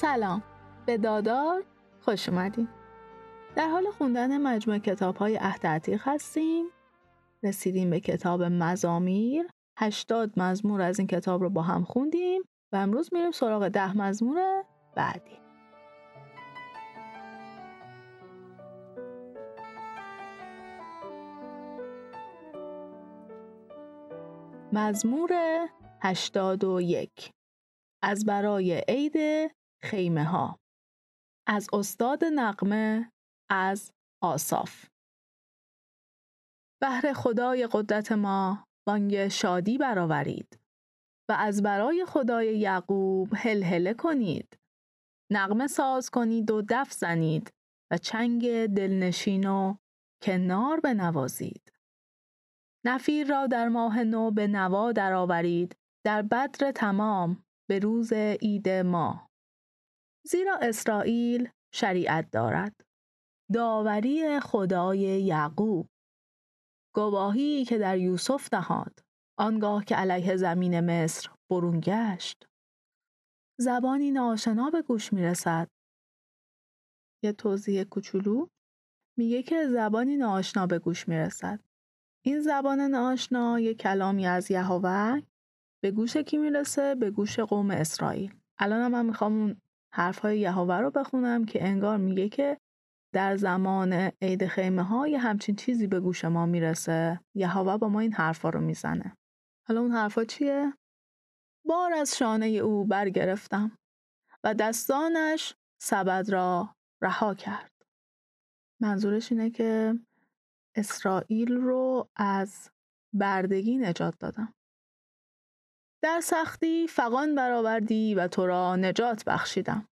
سلام. به دادار خوش اومدین. در حال خوندن مجموع کتاب های عهد عتیق هستیم. رسیدیم به کتاب مزامیر. هشتاد مزمور از این کتاب رو با هم خوندیم و امروز میریم سراغ ده مزمور بعدی. مزمور هشتاد و یک. از برای عید خیمه ها. از استاد نقمه از آصاف. بهر خدای قدرت ما بانگ شادی برآورید و از برای خدای یعقوب هلهله کنید. نقمه ساز کنید و دف زنید و چنگ دلنشین و کنار بنوازید. نفیر را در ماه نو به نوا درآورید در بدر تمام به روز عید ما. زیرا اسرائیل شریعت دارد. داوری خدای یعقوب. گواهی که در یوسف نهاد آنگاه که علیه زمین مصر برون گشت. زبانی ناشنا به گوش می‌رسد. یه توضیح کوچولو. میگه که زبانی ناآشنا به گوش می‌رسد. این زبان ناآشنا یه کلامی از یهوه. به گوش کی می‌رسه؟ به گوش قوم اسرائیل. الان من می‌خوام اون حرفهای یهوه رو بخونم که انگار میگه که در زمان عید خیمه ها یه همچین چیزی به گوش ما می‌رسه. یهوه با ما این حرفا رو می‌زنه. حالا اون حرفا چیه؟ بار از شانه او برگرفتم و دستانش سبد را رها کرد. منظورش اینه که اسرائیل رو از بردگی نجات دادم. در سختی فقان برآوردی و تو را نجات بخشیدم.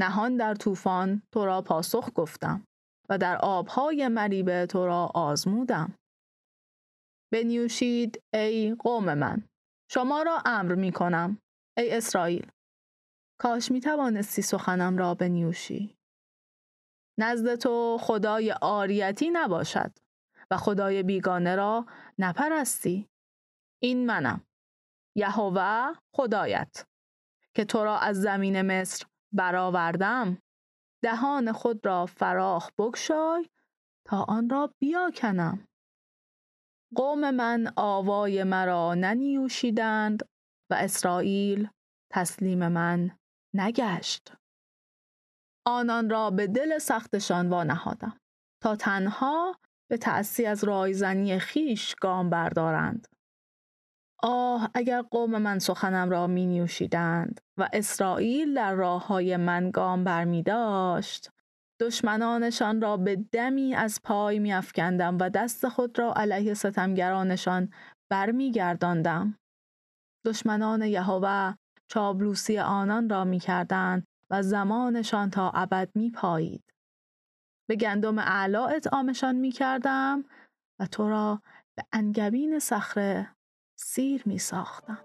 نهان در طوفان تو را پاسخ گفتم و در آبهای مریبه تو را آزمودم. بنیوشید ای قوم من شما را امر می کنم ای اسرائیل. کاش می توانستی سخنم را بنیوشی. نزد تو خدای آریتی نباشد و خدای بیگانه را نپرستی. این منم. یهوه خدایت که تو را از زمین مصر برآوردم. دهان خود را فراخ بگشای تا آن را بیاکنم. قوم من آوای مرا ننیوشیدند و اسرائیل تسلیم من نگشت. آنان را به دل سختشان وانهادم تا تنها به تأسی از رایزنی خیش گام بردارند. آه اگر قوم من سخنم را می نیوشیدند و اسرائیل در راه های من گام بر می داشت دشمنانشان را به دمی از پای می افکندم و دست خود را علیه ستمگرانشان برمیگرداندم. دشمنان یهوه چابلوسی آنان را می کردند و زمانشان تا ابد می پایید. به گندم اعلا اطعامشان می کردم و تو را به انگبین صخره سیر می ساختم.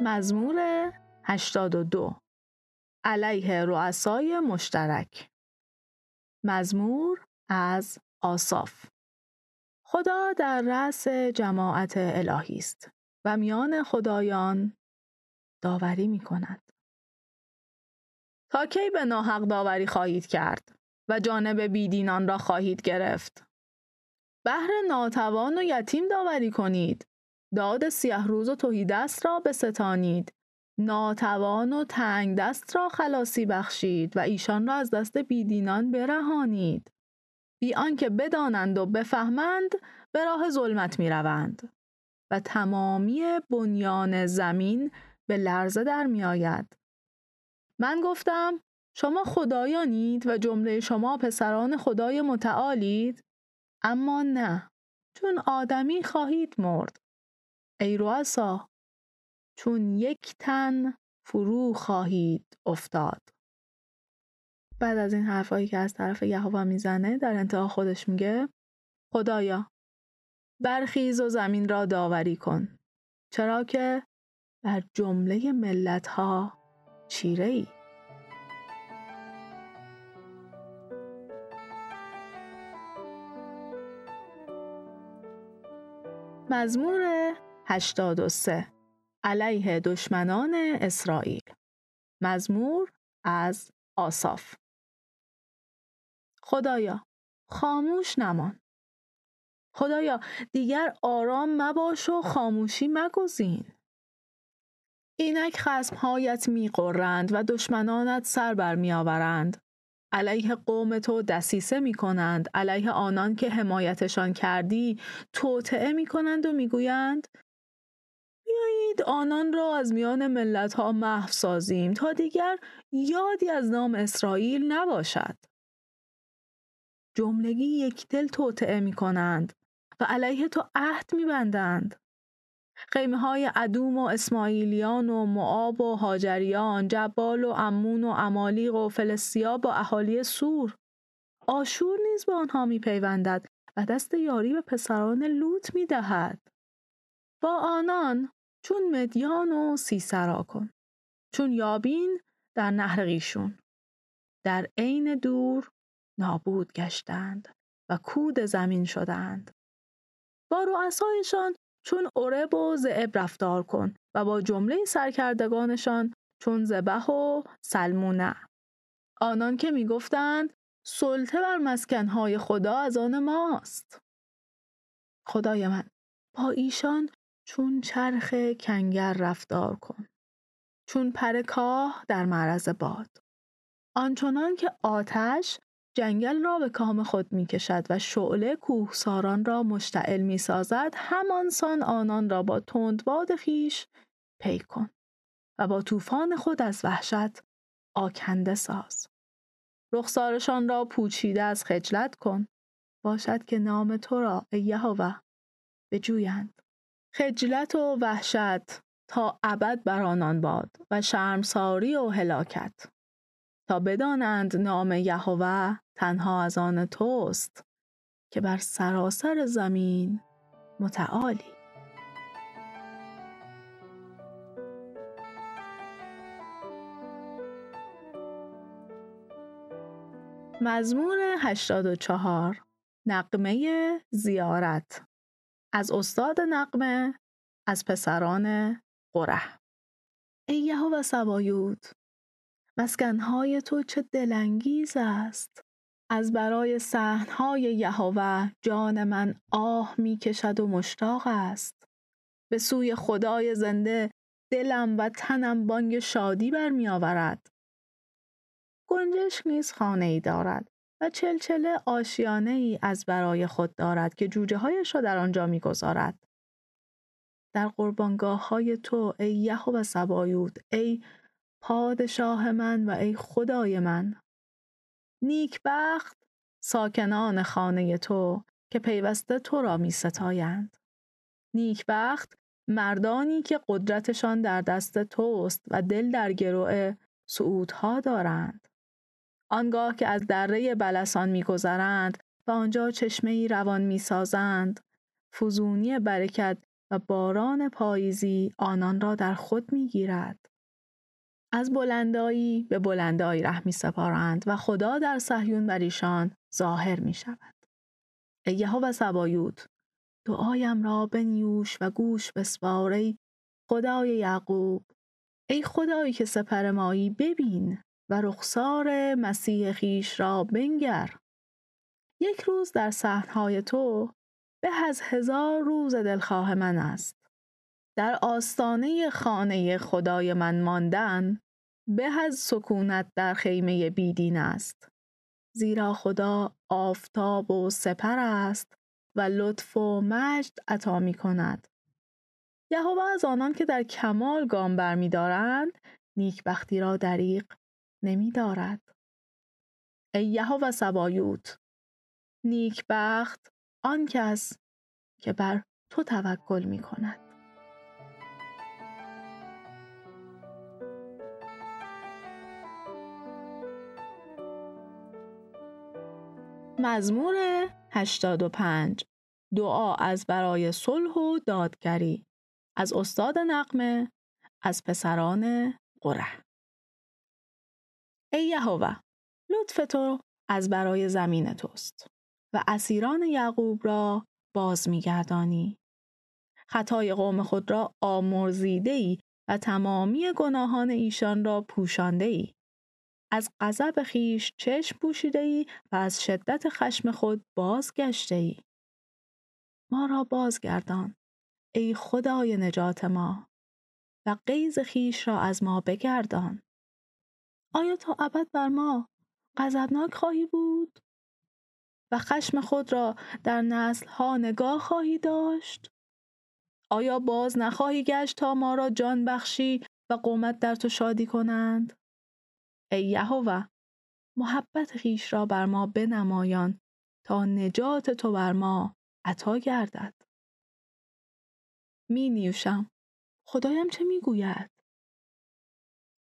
مزمور 82 علیه رؤسای مشترک مزمور از آصاف خدا در رأس جماعت الهی است و میان خدایان داوری می کند. تا کی به ناحق داوری خواهید کرد و جانب بیدینان را خواهید گرفت؟ بهر ناتوان و یتیم داوری کنید. داد سیه روز و توهی دست را بستانید. ناتوان و تنگ دست را خلاصی بخشید و ایشان را از دست بیدینان برهانید. بی آنکه بدانند و بفهمند به راه ظلمت می روند و تمامی بنیان زمین به لرزه در می آید. من گفتم شما خدایانید و جمله شما پسران خدای متعالید؟ اما نه چون آدمی خواهید مرد. ای رؤسا چون یک تن فرو خواهید افتاد. بعد از این حرفایی که از طرف یهوه می‌زنه در انتها خودش میگه خدایا برخیز و زمین را داوری کن. چرا که بر جمله ملت ها چیره ای مزمور 83 علیه دشمنان اسرائیل. مزمور از آصاف. خدایا خاموش نمان. خدایا دیگر آرام مباش و خاموشی مگزین. اینک خسمهایت میقرند و دشمنانت سر بر میآورند. علیه قوم تو دسیسه می کنند علیه آنان که حمایتشان کردی توطعه می کنند و می‌گویند بیایید آنان را از میان ملت ها محو سازیم تا دیگر یادی از نام اسرائیل نباشد. جملگی یک دل توطعه می کنند و علیه تو عهد می بندند. خیمه های عدوم و اسماعیلیان و معاب و هاجریان، جبال و امون و امالیق و فلسطیا با اهالی سور. آشور نیز به آنها می پیوندد و دست یاری به پسران لوط می دهد. با آنان چون مدیان و سیسرا کن. چون یابین در نهر قیشون. در عین دور نابود گشتند و کود زمین شدند. با رؤسایشان چون عرب و زعب رفتار کن و با جمله سرکردگانشان چون زبه و سلمونه. آنان که می‌گفتند سلطه بر مسکنهای خدا از آن ماست. خدای من با ایشان چون چرخ کنگر رفتار کن چون پر کاه در معرض باد. آنچنان که آتش جنگل را به کام خود می کشد و شعله کوهساران را مشتعل می سازد همان سان آنان را با تندباد خیش پی کن و با طوفان خود از وحشت آکنده ساز. رخسارشان را پوچیده از خجلت کن. باشد که نام تو را ای یهوه بجویند. خجلت و وحشت تا ابد بر آنان باد و شرمساری و هلاکت. تا بدانند نام یهوه تنها از آن توست که بر سراسر زمین متعالی. مزمور 84 نقمه زیارت. از استاد نقمه از پسران قره. ای یهوه سبایوت مسکنهای تو چه دلانگیز است. از برای صحنهای یهوه جان من آه می کشد و مشتاق است. به سوی خدای زنده دلم و تنم بانگ شادی برمی آورد. گنجش نیز خانه ای دارد و چلچله آشیانه ای از برای خود دارد که جوجه هایش را در آنجا می گذارد. در قربانگاه های تو ای یهوه سبایوت ای پادشاه من و ای خدای من نیکبخت ساکنان خانه تو که پیوسته تو را می ستایند. نیکبخت مردانی که قدرتشان در دست توست و دل در گروه سعودها دارند. آنگاه که از دره بلسان میگذرند و آنجا چشمه ای روان می‌سازند فزونی برکت و باران پاییزی آنان را در خود می‌گیرد از بلندایی به بلندایی ره می سپارند و خدا در صهیون بر ایشان ظاهر می شود. ای و سبایوت دعایم را بنیوش و گوش بسپار ای خدای یعقوب. ای خدایی که سپر مایی ببین و رخسار مسیح خیش را بنگر. یک روز در صحنهای تو به از هزار روز دلخواه من است. در آستانه خانه خدای من ماندن به از سکونت در خیمه بیدین است. زیرا خدا آفتاب و سپر است و لطف و مجد عطا می کند. یهوه از آنان که در کمال گام برمیدارند نیکبختی را دریق نمی دارد. ای یهوه سبایوت نیکبخت آن کس که بر تو توکل می کند. مزمور 85 دعا از برای صلح و دادگری. از استاد نقمه از پسران قره. ای یهوه لطف تو از برای زمین توست و اسیران یعقوب را باز میگردانی. خطای قوم خود را آمرزیده ای و تمامی گناهان ایشان را پوشانده ای. از غضب خیش چشم پوشیده ای و از شدت خشم خود بازگشته ای. ما را بازگردان ای خدای نجات ما و قیز خیش را از ما بگردان. آیا تا ابد بر ما غضبناک خواهی بود؟ و خشم خود را در نسل ها نگاه خواهی داشت؟ آیا باز نخواهی گشت تا ما را جان بخشی و قومت در تو شادی کنند؟ ای یهوه محبت خیش را بر ما بنمایان تا نجات تو بر ما عطا گردد. می نیوشم. خدایم چه می‌گوید؟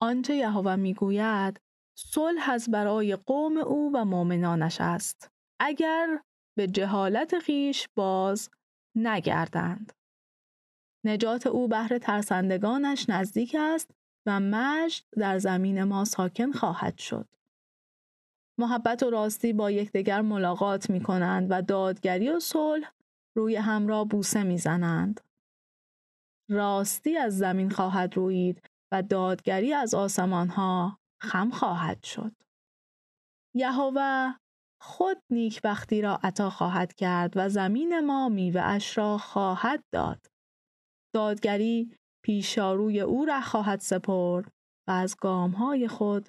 آنچه یهوه می‌گوید صلح از برای قوم او و مؤمنانش است اگر به جهالت خیش باز نگردند نجات او بهر ترسندگانش نزدیک است و مجد در زمین ما ساکن خواهد شد محبت و راستی با یکدیگر ملاقات می کنند و دادگری و صلح روی هم را بوسه می زنند. راستی از زمین خواهد روید و دادگری از آسمان ها خم خواهد شد. یهوه خود نیکبختی را عطا خواهد کرد و زمین ما میوه اش را خواهد داد. دادگری پیشاروی او را خواهد سپرد و از های خود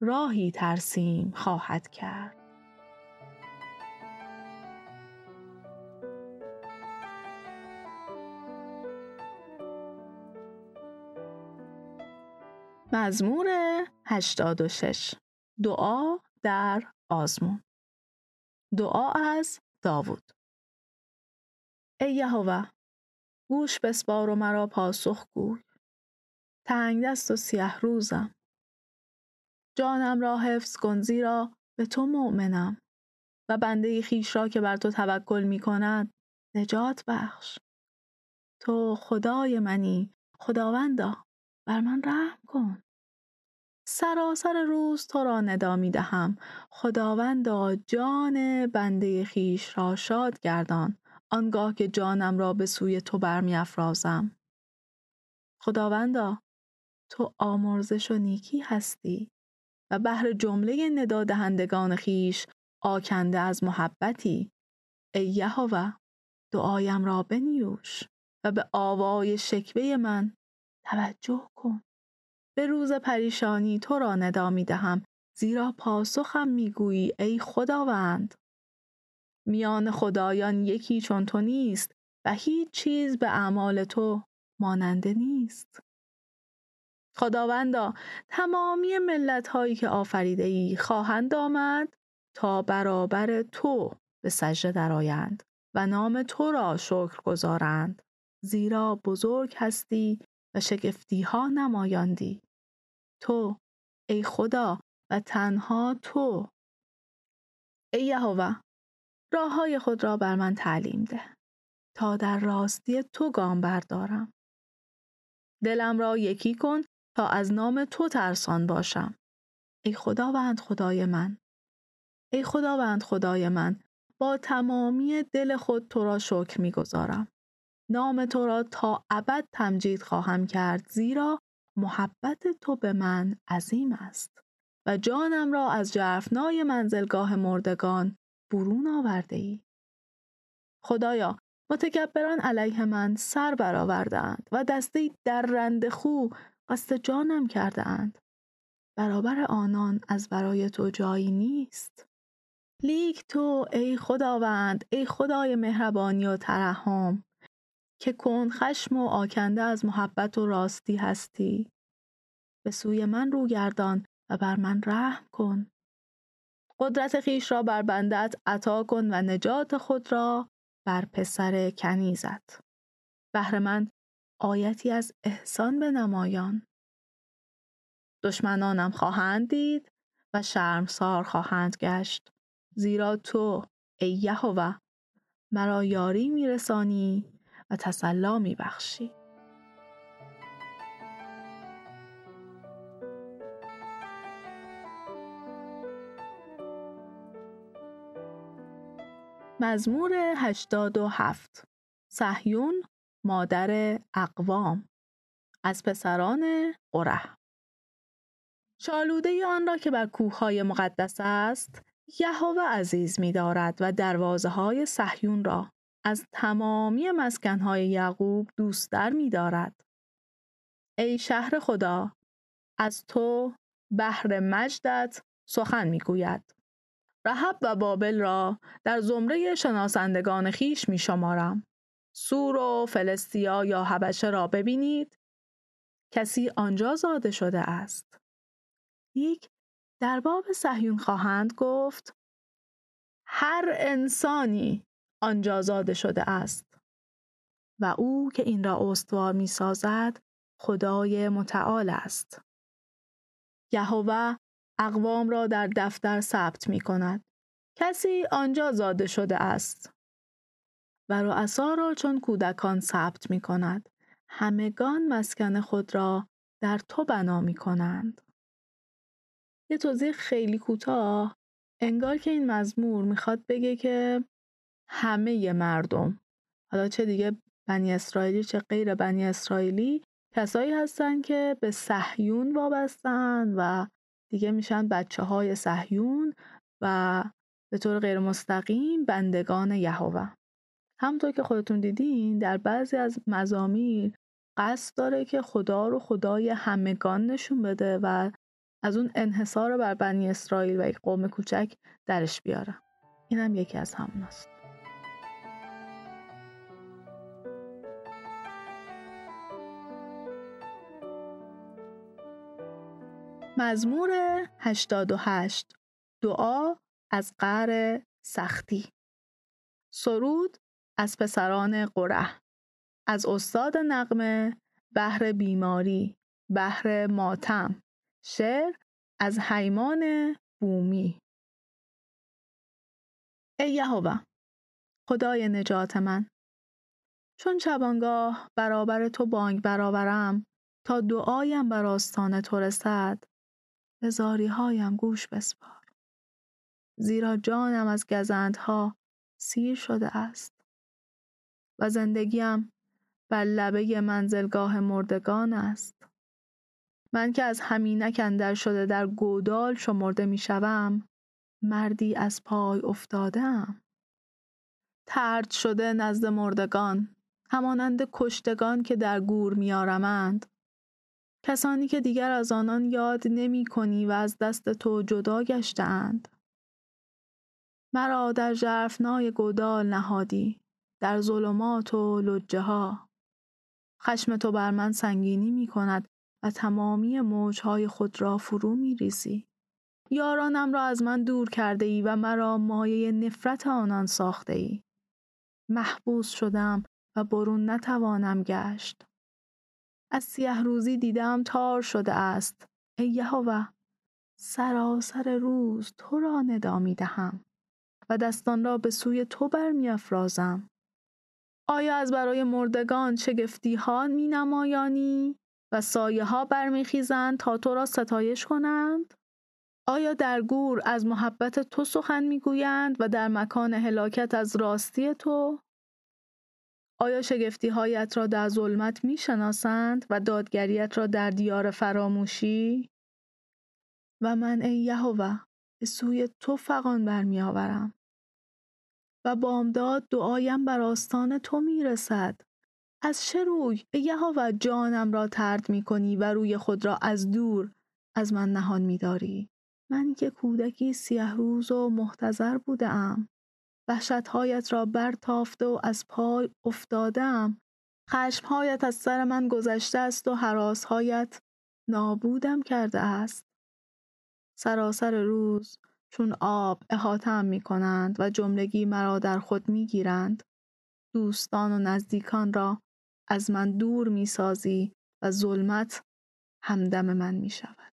راهی ترسیم خواهد کرد. مزمور 86 دعا در آزمون. دعا از داوود. ای یهوه گوش بسپار و مرا پاسخ گوی. تنگ دست و سیه روزم. جانم را حفظ کن زیرا به تو مؤمنم. و بنده خیش را که بر تو توکل می کند نجات بخش. تو خدای منی خداوندا بر من رحم کن. سراسر روز تو را ندا می دهم. خداوندا جان بنده خیش را شاد گردان. آنگاه که جانم را به سوی تو برمیافرازم. خداوندا تو آمرزش و نیکی هستی و بهر جمله ندادهندگان خیش آکنده از محبتی. ای یهوه دعایم را بنیوش و به آوای شکوه من توجه کن. به روز پریشانی تو را ندا می دهم زیرا پاسخم می‌گویی ای خداوند. میان خدایان یکی چون تو نیست و هیچ چیز به اعمال تو ماننده نیست. خداوندا تمامی ملت هایی که آفریده ای خواهند آمد تا برابر تو به سجده درآیند و نام تو را شکر گذارند زیرا بزرگ هستی و شگفتی ها نمایاندی. تو ای خدا و تنها تو. ای یهوه راه های خود را بر من تعلیم ده. تا در راستی تو گام بردارم. دلم را یکی کن تا از نام تو ترسان باشم. ای خداوند خدای من. ای خداوند خدای من. با تمامی دل خود تو را شکر می‌گذارم. نام تو را تا ابد تمجید خواهم کرد زیرا محبت تو به من عظیم است. و جانم را از جرفنای منزلگاه مردگان برون آورده ای. خدایا متکبران علیه من سر برآوردهاند و دسته در رند خو قصد جانم کرده اند. برابر آنان از برای تو جایی نیست. لیک تو ای خداوند ای خدای مهربانی و ترحم که کن خشم و آکنده از محبت و راستی هستی به سوی من رو گردان و بر من رحم کن قدرت خیش را بر بندت عطا کن و نجات خود را بر پسر کنیزت. بهر من آیتی از احسان به نمایان. دشمنانم خواهند دید و شرمسار خواهند گشت. زیرا تو ای یهوه مرا یاری میرسانی و تسلا میبخشی. مزمور 87 صهیون مادر اقوام از پسران قره شالوده آن را که بر کوههای مقدس است یهوه عزیز می دارد و دروازه های صهیون را از تمامی مسکنهای یعقوب دوستتر می دارد. ای شهر خدا از تو بهر مجدت سخن می گوید. رهب و بابل را در زمره شناسندگان خیش می شمارم. سور و فلسطیا یا حبشه را ببینید کسی آنجا زاده شده است. یک در باب صهیون خواهند گفت هر انسانی آنجا زاده شده است و او که این را استوار می سازد خدای متعال است. یهوه اقوام را در دفتر ثبت می کند. کسی آنجا زاده شده است. و رؤسا را چون کودکان ثبت می کند. همگان مسکن خود را در تو بنا می کنند. یه توضیح خیلی کوتاه انگار که این مزمور می‌خواد بگه که همه مردم حالا چه دیگه بنی اسرائیلی چه غیر بنی اسرائیلی کسایی هستن که به صهیون وابستن و دیگه میشن بچه های صهیون و به طور غیر مستقیم بندگان یهوه. همطور که خودتون دیدین در بعضی از مزامیر قصد داره که خدا رو خدای همگان نشون بده و از اون انحصار بر بنی اسرائیل و یک قوم کوچک درش بیاره. اینم یکی از همون مزمور 88 دعا از قعر سختی. سرود از پسران قره از استاد نقمه بهر بیماری بهر ماتم. شعر از حیمان بومی. ای یهوه خدای نجات من. چون شبانگاه برابر تو بانگ برآورم تا دعایم بر آستان تو رسد به زاریهایم گوش بسپار. زیرا جانم از گزندها سیر شده است. و زندگیم بر لبه منزلگاه مردگان است. من که از همینک اندر شده در گودال شمرده می‌شوم مردی از پای افتادم ترد شده نزد مردگان همانند کشتگان که در گور میارمند کسانی که دیگر از آنان یاد نمی کنی و از دست تو جدا گشتند. مرا در جرفنای گودال نهادی در ظلمات و لجه ها خشم تو بر من سنگینی می کند و تمامی موجهای خود را فرو می ریزی. یارانم را از من دور کرده ای و مرا مایه نفرت آنان ساخته ای. محبوس شدم و برون نتوانم گشت. از سیه روزی دیدم تار شده است. ای یهوه سراسر روز تو را ندا می دهم و دستان را به سوی تو برمیافرازم. آیا از برای مردگان شگفتی ها می نمایانی و سایه ها برمیخیزند تا تو را ستایش کنند؟ آیا در گور از محبت تو سخن می‌گویند و در مکان هلاکت از راستی تو؟ آیا شگفتی هایت را در ظلمت می شناسند و دادگریت را در دیار فراموشی؟ و من ای یهوه به سوی تو فقان برمی آورم و بامداد دعایم بر آستان تو می رسد. از چه روی ای یهوه جانم را ترد می کنی و روی خود را از دور از من نهان می داری؟ من که کودکی سیه روز و محتضر بودم وحشتهایت را برتافته و از پای افتادم. خشمهایت از سر من گذشته است و حراسهایت نابودم کرده است. سراسر روز چون آب احاتم می کنند و جملگی مرا در خود می گیرند دوستان و نزدیکان را از من دور می سازی و ظلمت همدم من می شود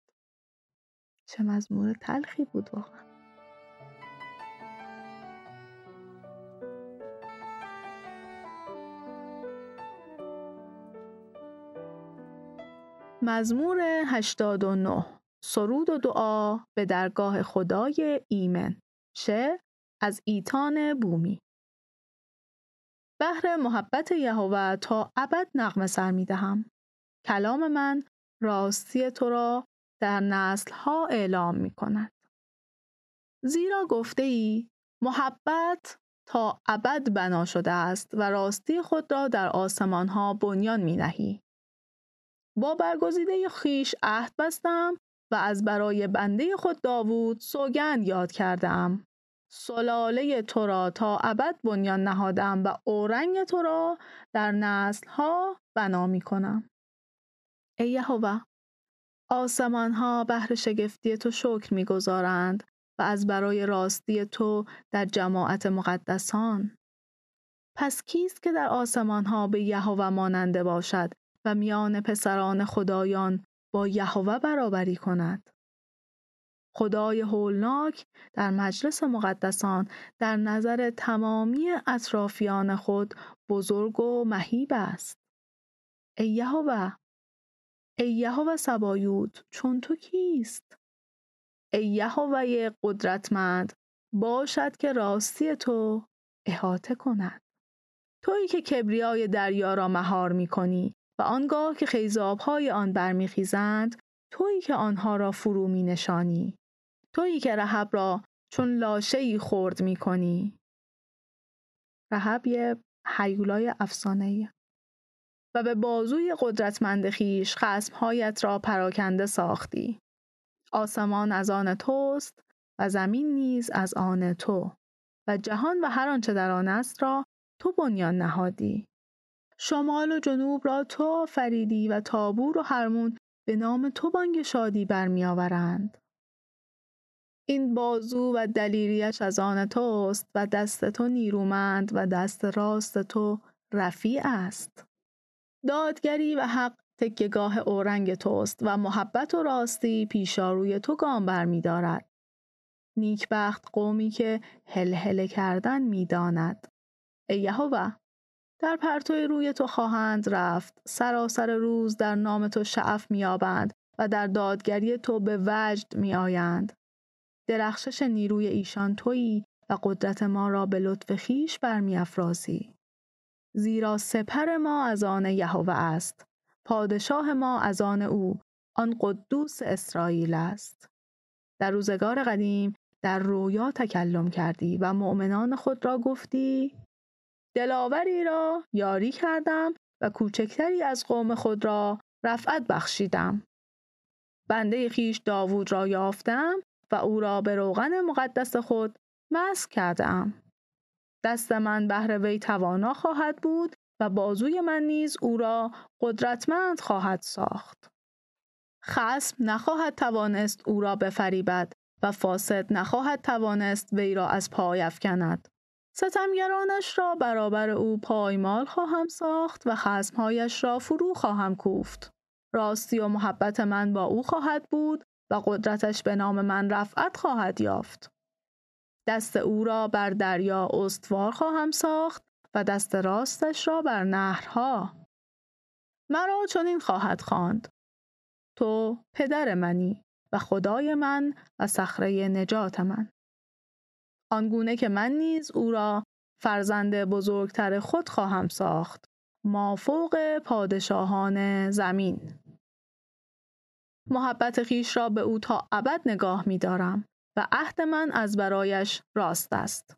چه مزمور تلخی بود واقعا. مزمور 89 سرود و دعا به درگاه خدای ایمن شعر از ایتان بومی بهر محبت یهوه تا ابد نغمه سر می دهم. کلام من راستی تو را در نسل ها اعلام می کند. زیرا گفته ای محبت تا ابد بنا شده است و راستی خود را در آسمان ها بنیان می نهی. با برگزیده خیش عهد بستم و از برای بنده خود داوود سوگند یاد کردم. سلاله تو را تا ابد بنیان نهادم و اورنگ تو را در نسل ها بنا می کنم. ای یهوه آسمان ها بهر شگفتی تو شکر می‌گذارند و از برای راستی تو در جماعت مقدسان پس کیست که در آسمان ها به یهوه ماننده باشد و میان پسران خدایان با یهوه برابری کند. خدای هولناک در مجلس مقدسان در نظر تمامی اطرافیان خود بزرگ و مهیب است. ای یهوه ای یهوه سبایوت چون تو کیست؟ ای یهوه قدرتمند باشد که راستی تو احاطه کند. تویی که کبریای دریا را مهار می کنی و آنگاه که خیزابهای آن برمیخیزند تویی که آنها را فرو می نشانی تویی که رهب را چون لاشهی خورد می کنی رهب یه حیولای افسانه و به بازوی قدرتمند خیش خسمهایت را پراکنده ساختی. آسمان از آن توست و زمین نیز از آن تو. و جهان و هر آنچه در آن است را تو بنیان نهادی. شمال و جنوب را تو آفریدی و تابور و هرمون به نام تو بانگ شادی برمیآورند این بازو و دلیریش از آن توست و دست تو نیرومند و دست راست تو رفیع است دادگری و حق تکگاه اورنگ توست و محبت و راستی پیشاروی تو گام بر می دارد. نیکبخت قومی که هل کردن می داند. ای یهوه در پرتوی روی تو خواهند رفت سراسر روز در نام تو شعف میابند و در دادگری تو به وجد می آیند. درخشش نیروی ایشان تویی و قدرت ما را به لطف خیش برمیافرازی. زیرا سپر ما از آن یهوه است پادشاه ما از آن او آن قدوس اسرائیل است در روزگار قدیم در رویا تکلم کردی و مؤمنان خود را گفتی دلاوری را یاری کردم و کوچکتری از قوم خود را رفعت بخشیدم بنده خیش داوود را یافتم و او را به روغن مقدس خود مسک کردم دست من بهر وی توانا خواهد بود و بازوی من نیز او را قدرتمند خواهد ساخت. خسم نخواهد توانست او را بفریبد و فاسد نخواهد توانست وی را از پای افکند. ستمگرانش را برابر او پایمال خواهم ساخت و خسمهایش را فرو خواهم کوفت. راستی و محبت من با او خواهد بود و قدرتش به نام من رفعت خواهد یافت. دست او را بر دریا استوار خواهم ساخت و دست راستش را بر نهرها مرا چنین خواهد خواند تو پدر منی و خدای من و صخره نجات من آنگونه که من نیز او را فرزند بزرگتر خود خواهم ساخت ما فوق پادشاهان زمین محبت خیش را به او تا ابد نگاه می دارم و عهد من از برایش راست است.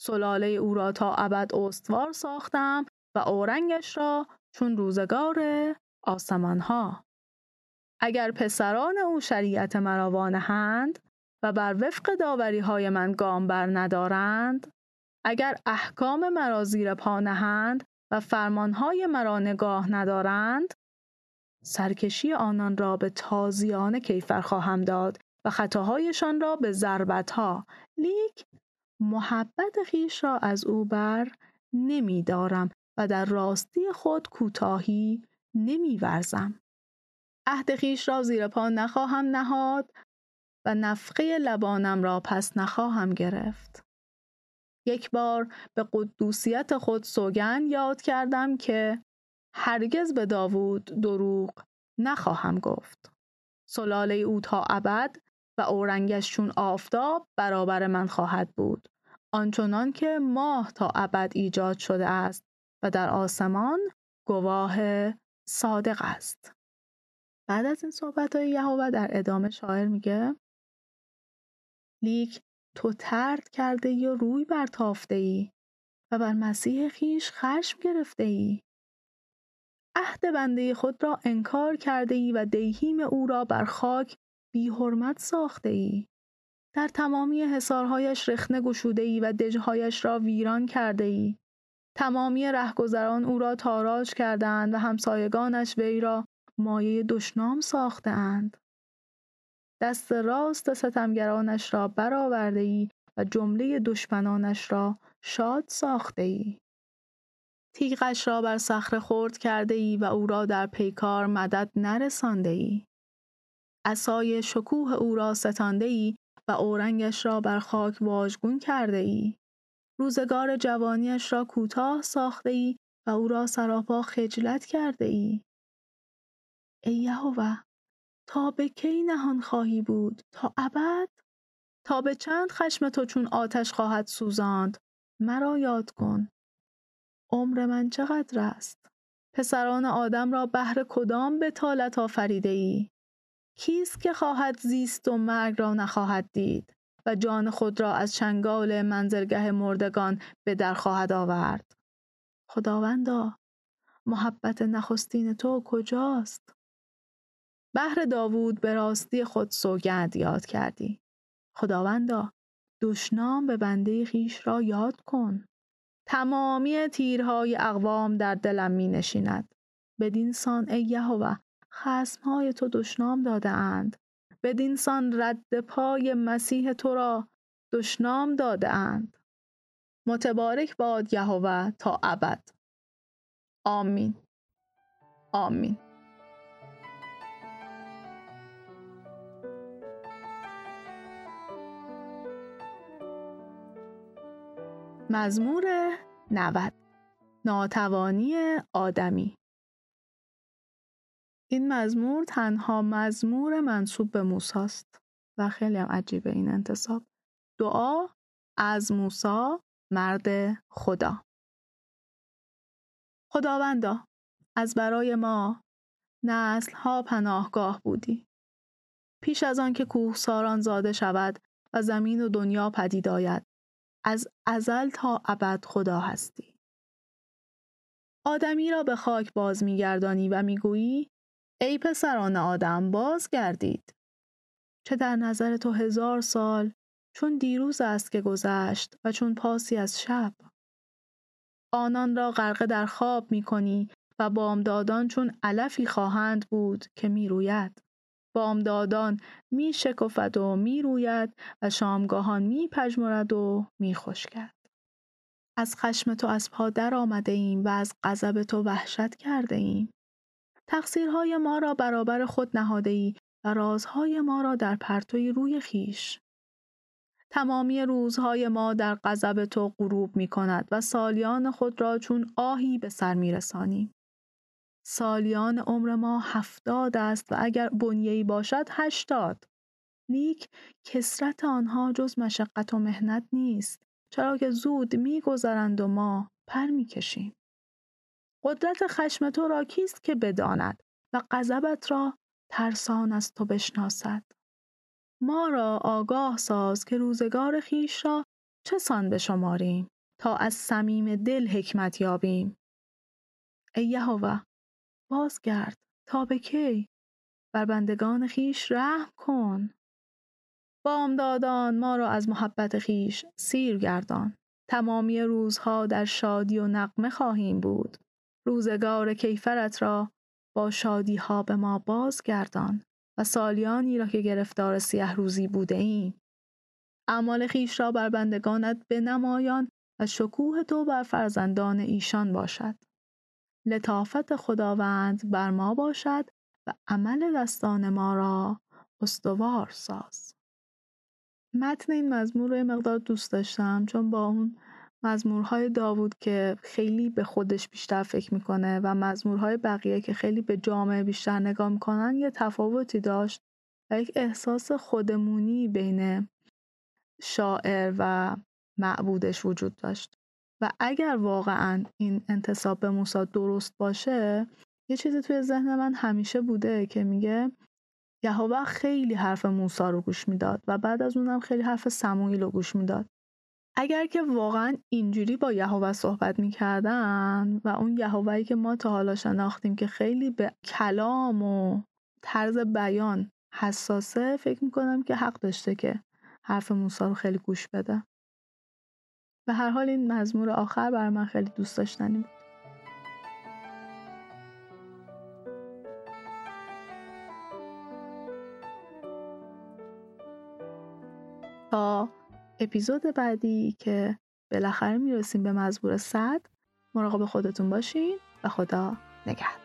سلاله او را تا ابد استوار ساختم و اورنگش را چون روزگار آسمان ها. اگر پسران او شریعت مرا وانهند و بر وفق داوری های من گام بر ندارند؟ اگر احکام مرا زیر پا نهند و فرمانهای مرا نگاه ندارند؟ سرکشی آنان را به تازیانه کیفر خواهم داد و خطاهایشان را به ها لیک محبت خیش را از او بر نمی دارم و در راستی خود کوتاهی نمی ورزم. عهد خیش را زیر پا نخواهم نهاد و نفقه لبانم را پس نخواهم گرفت. یک بار به قدوسیت خود سوگن یاد کردم که هرگز به داوود دروغ نخواهم گفت. سلاله او تا ابد و اورنگش چون آفتاب برابر من خواهد بود آنچنان که ماه تا ابد ایجاد شده است و در آسمان گواه صادق است بعد از این صحبت های یهوه در ادامه شاعر میگه لیک تو ترد کرده و روی برتافته ای و بر مسیح خیش خشم گرفته ای عهد بنده خود را انکار کرده ای و دیهیم او را بر خاک بی حرمت ساخته ای در تمامی حسارهایش رخنه گشوده ای و دژهایش را ویران کرده ای تمامی رهگذران او را تاراج کردند و همسایگانش وی را مایه دشنام اند. دست راست ستمگرانش را برآورده ای و جمله دشمنانش را شاد ساخته ای. تیغش را بر صخره خرد کرده ای و او را در پیکار مدد نرسانده ای. عصای شکوه او را ستانده ای و اورنگش را بر خاک واژگون کرده ای. روزگار جوانیش را کوتاه ساخته ای و او را سراپا خجلت کرده ای. ای یهوه تا به کی نهان خواهی بود؟ تا ابد؟ تا به چند خشم تو چون آتش خواهد سوزاند؟ مرا یاد کن. عمر من چقدر است؟ پسران آدم را بهر کدام بتالت آفریده ای کیست که خواهد زیست و مرگ را نخواهد دید و جان خود را از چنگال منزلگه مردگان به در خواهد آورد؟ خداوندا محبت نخستین تو کجاست؟ بهر داوود به راستی خود سوگند یاد کردی. خداوندا دشنام به بنده خیش را یاد کن. تمامی تیرهای اقوام در دلم می نشیند. بدین سان ای یهوه خسمهای تو دشنام داده اند. بدین سان رد پای مسیح تو را دشنام داده اند. متبارک باد یهوه تا ابد. آمین. آمین. مزمور 90 ناتوانی آدمی. این مزمور تنها مزمور منصوب به موساست و خیلی هم عجیبه این انتصاب. دعا از موسا مرد خدا. خداوندا از برای ما نسل ها پناهگاه بودی. پیش از آن که کوهساران زاده شود و زمین و دنیا پدید آید از ازل تا ابد خدا هستی. آدمی را به خاک باز میگردانی و می‌گویی ای پسران آدم باز گردید. چه در نظر تو هزار سال چون دیروز است که گذشت و چون پاسی از شب. آنان را غرقه در خواب می کنی و بامدادان چون علفی خواهند بود که می روید. بامدادان می شکفد و می روید و شامگاهان می پجمرد و می کرد. از خشم تو از پا در آمده ایم و از غضب تو وحشت کرده ایم. تقصیرهای ما را برابر خود نهاده ای و رازهای ما را در پرتوی روی خیش. تمامی روزهای ما در غضب تو غروب می کند و سالیان خود را چون آهی به سر می رسانیم. سالیان عمر ما هفتاد است و اگر بنیهی باشد هشتاد. لیک کسرت آنها جز مشقت و مهنت نیست چرا که زود میگذرند و ما پر می‌کشیم. قدرت خشم تو را کیست که بداند و غضبت را ترسان از تو بشناسد؟ ما را آگاه ساز که روزگار خیش را چه سان بشماریم تا از صمیم دل حکمت یابیم؟ ای یهوه! بازگرد. تا به کی؟ بر بندگان خیش رحم کن. بامدادان ما را از محبت خیش سیر گردان. تمامی روزها در شادی و نقمه خواهیم بود. روزگار کیفرت را با شادی ها به ما بازگردان و سالیانی را که گرفتار سیه روزی بوده ایم. اعمال خیش را بر بندگانت بنمایان و شکوه تو بر فرزندان ایشان باشد. لطافت خداوند بر ما باشد و عمل دستان ما را استوار ساز. متن این مزمور رو مقدار دوست داشتم چون با اون مزمورهای داوود که خیلی به خودش بیشتر فکر می‌کنه و مزمورهای بقیه که خیلی به جامعه بیشتر نگاه می‌کنن یه تفاوتی داشت و یک احساس خودمونی بین شاعر و معبودش وجود داشت. و اگر واقعا این انتصاب به موسی درست باشه یه چیزی توی ذهن من همیشه بوده که میگه یهوه خیلی حرف موسی رو گوش می‌داد و بعد از اونم خیلی حرف سموئیل رو گوش می‌داد. اگر که واقعا اینجوری با یهوه صحبت می‌کردن و اون یهوهی که ما تا حالا شناختیم که خیلی به کلام و طرز بیان حساسه فکر می‌کنم که حق داشته که حرف موسی رو خیلی گوش بده. به هر حال این مزمور آخر برای من خیلی دوست داشتنی بود. تا اپیزود بعدی که بالاخره می‌رسیم به مزبور صد مراقب خودتون باشین و خدا نگهدار.